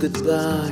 goodbye.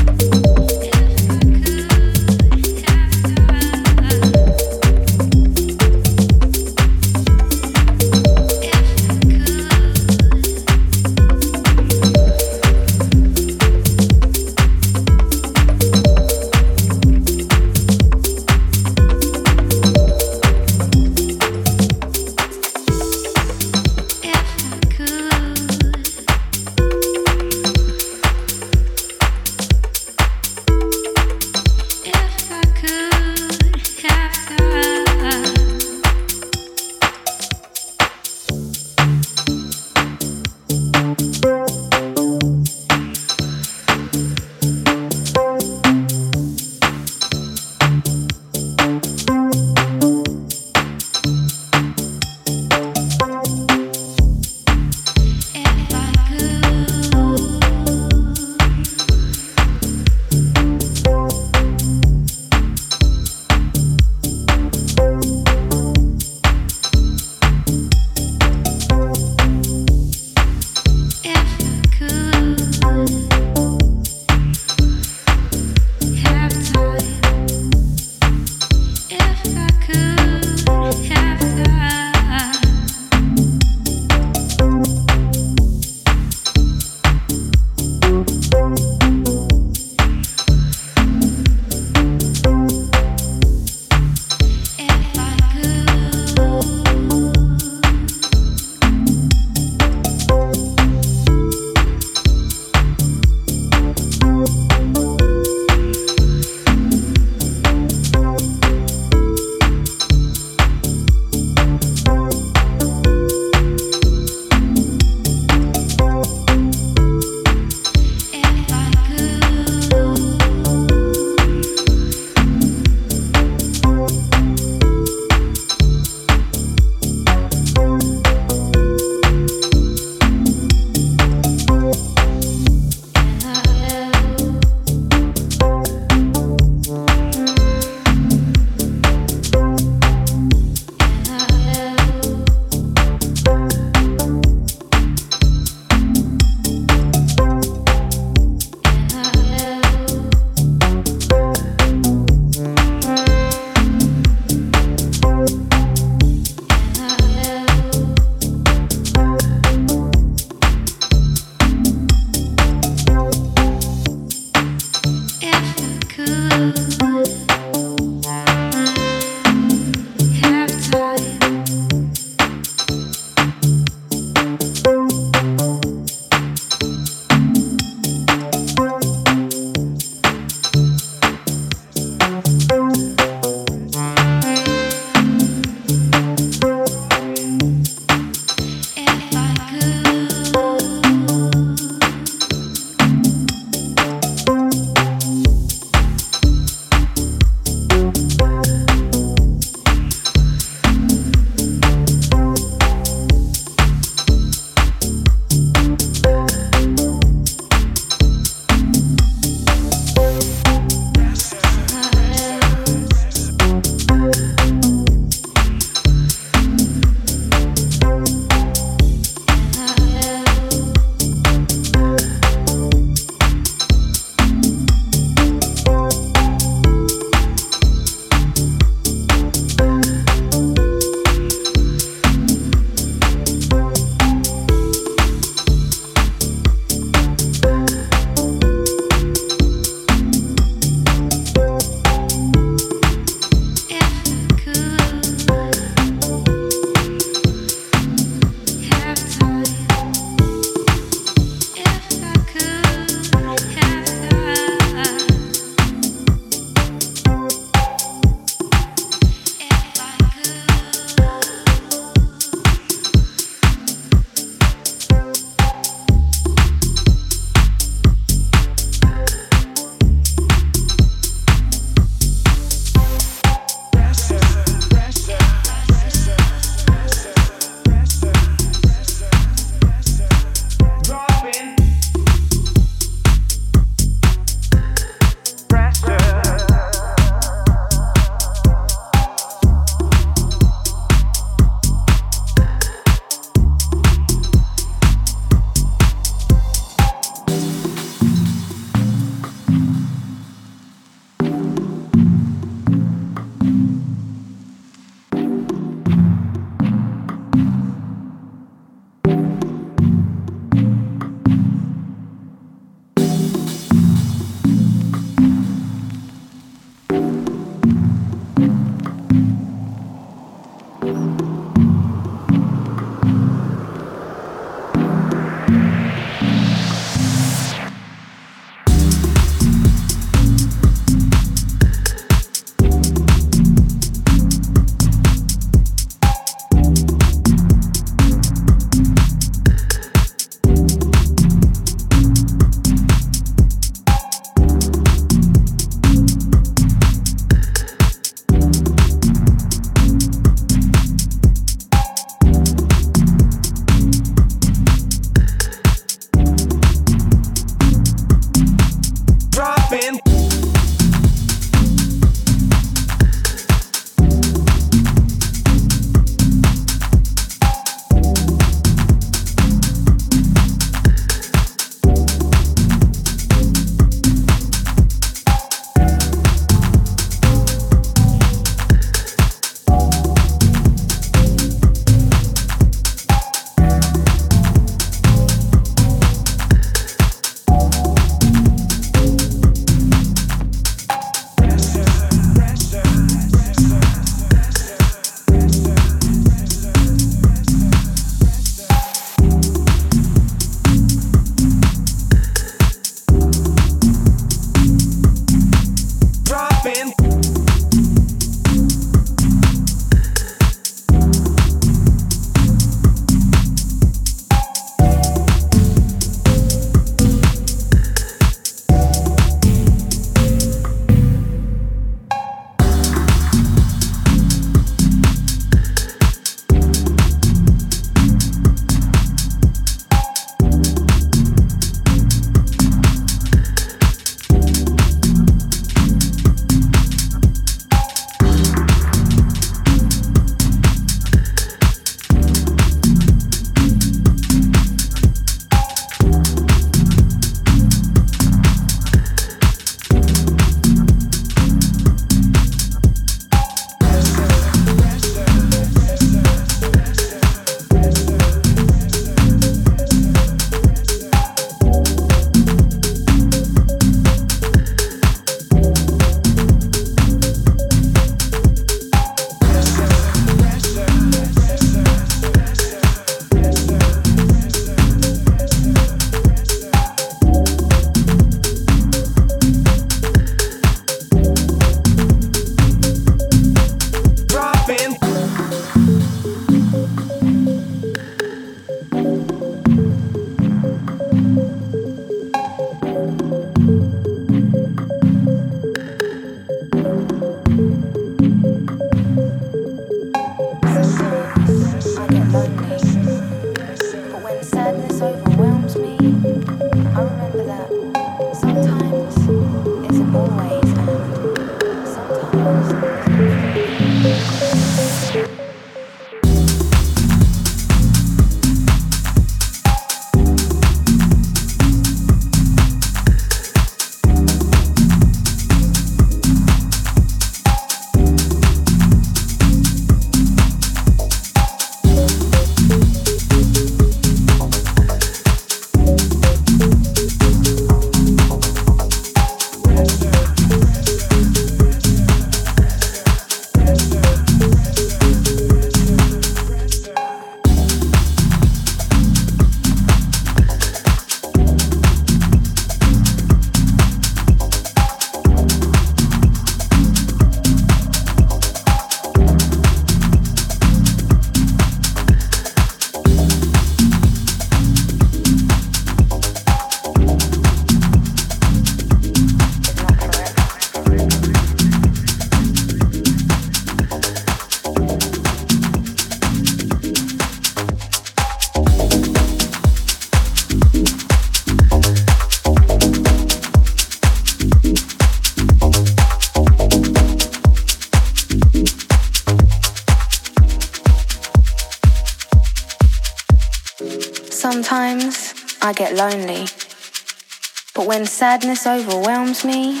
Sadness overwhelms me,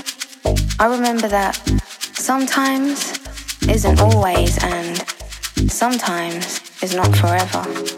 I remember that sometimes isn't always and sometimes is not forever.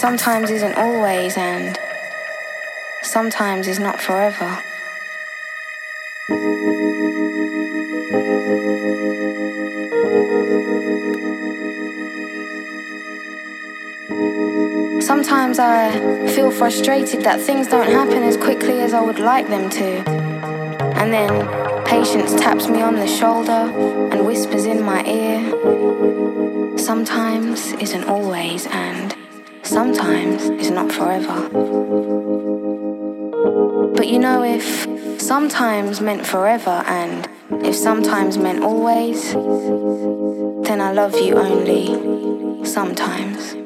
sometimes isn't always and sometimes is not forever. Sometimes I feel frustrated that things don't happen as quickly as I would like them to. And then Patience taps me on the shoulder and whispers in my ear. Sometimes isn't always, and sometimes is not forever. But you know, if sometimes meant forever and if sometimes meant always, then I love you only sometimes.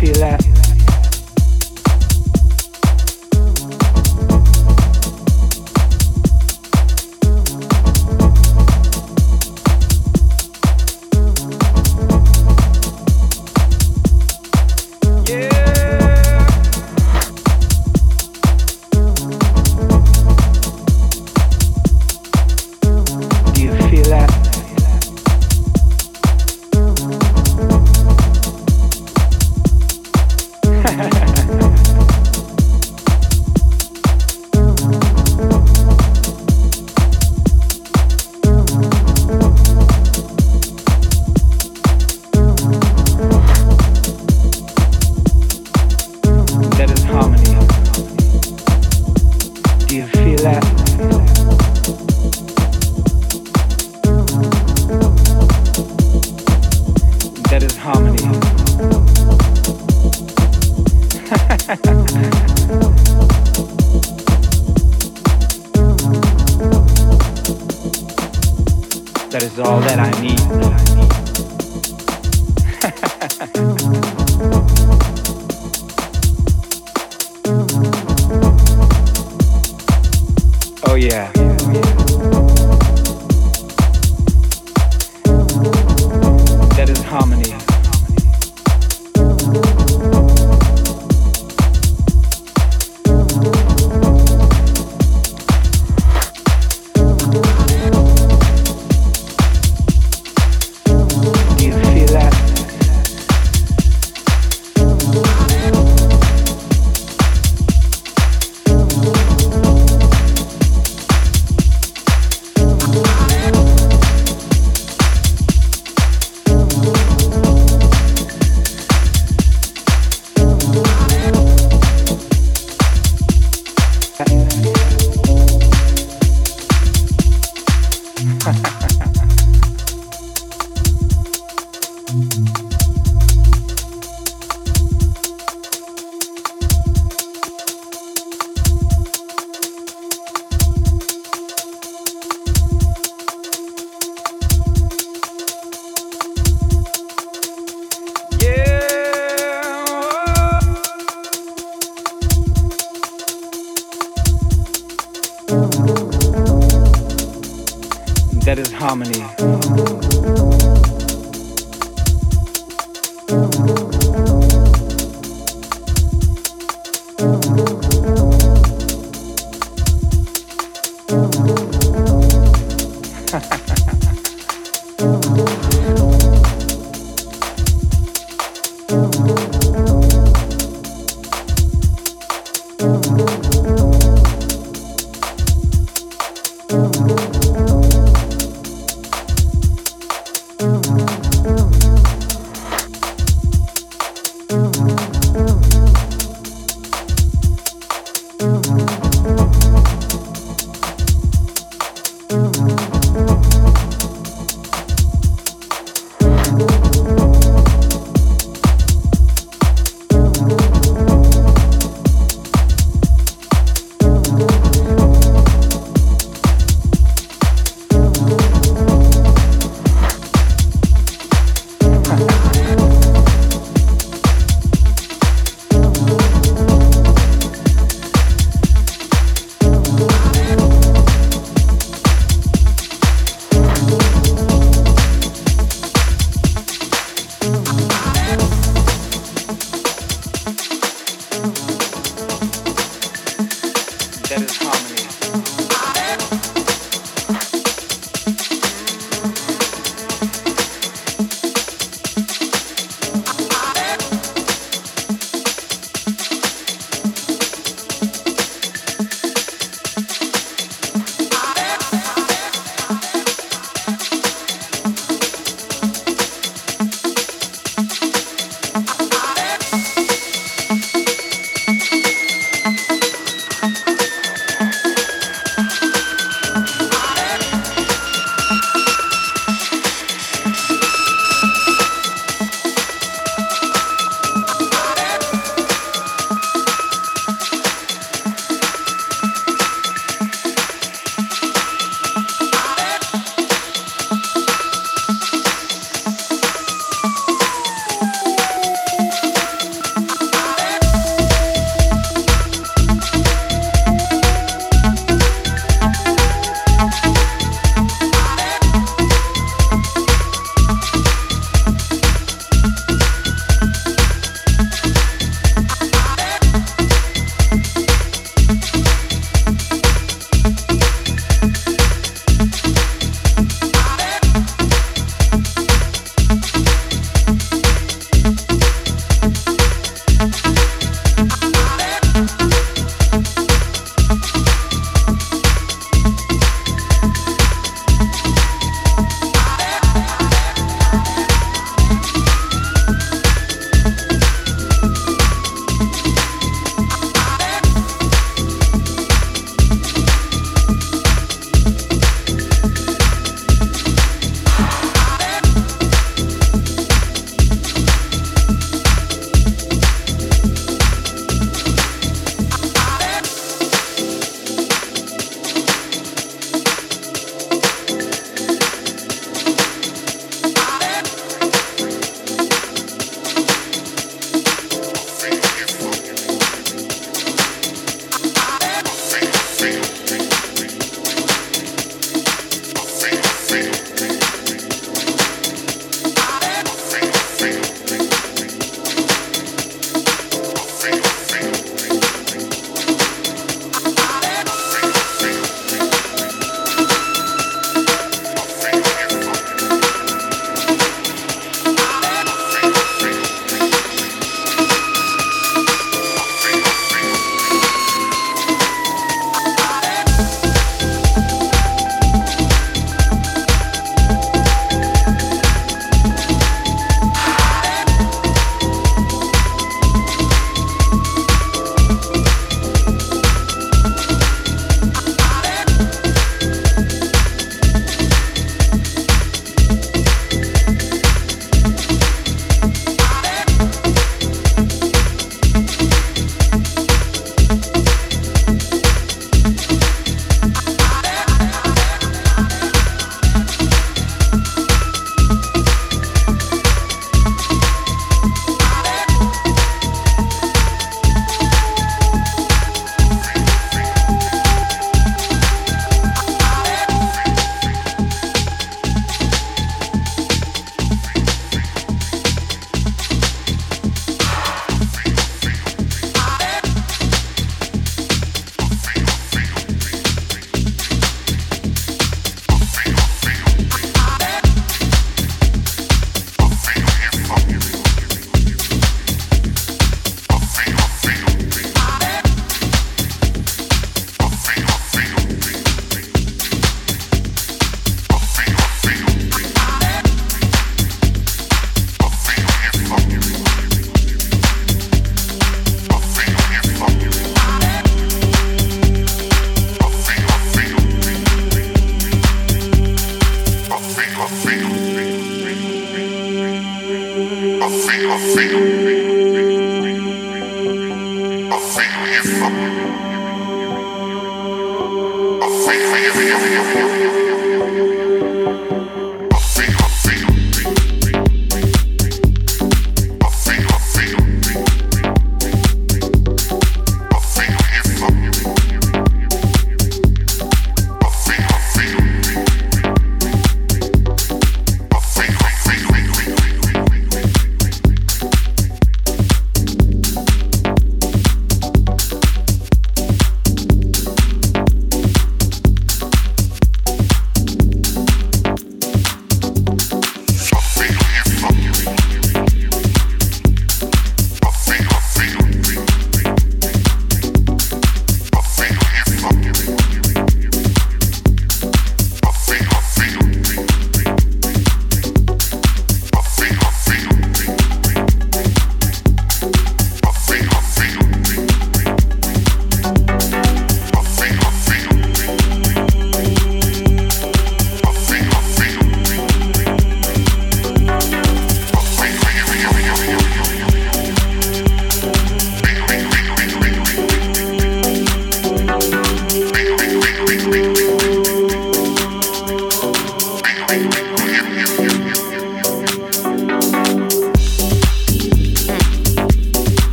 feel that.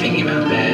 thinking about bed.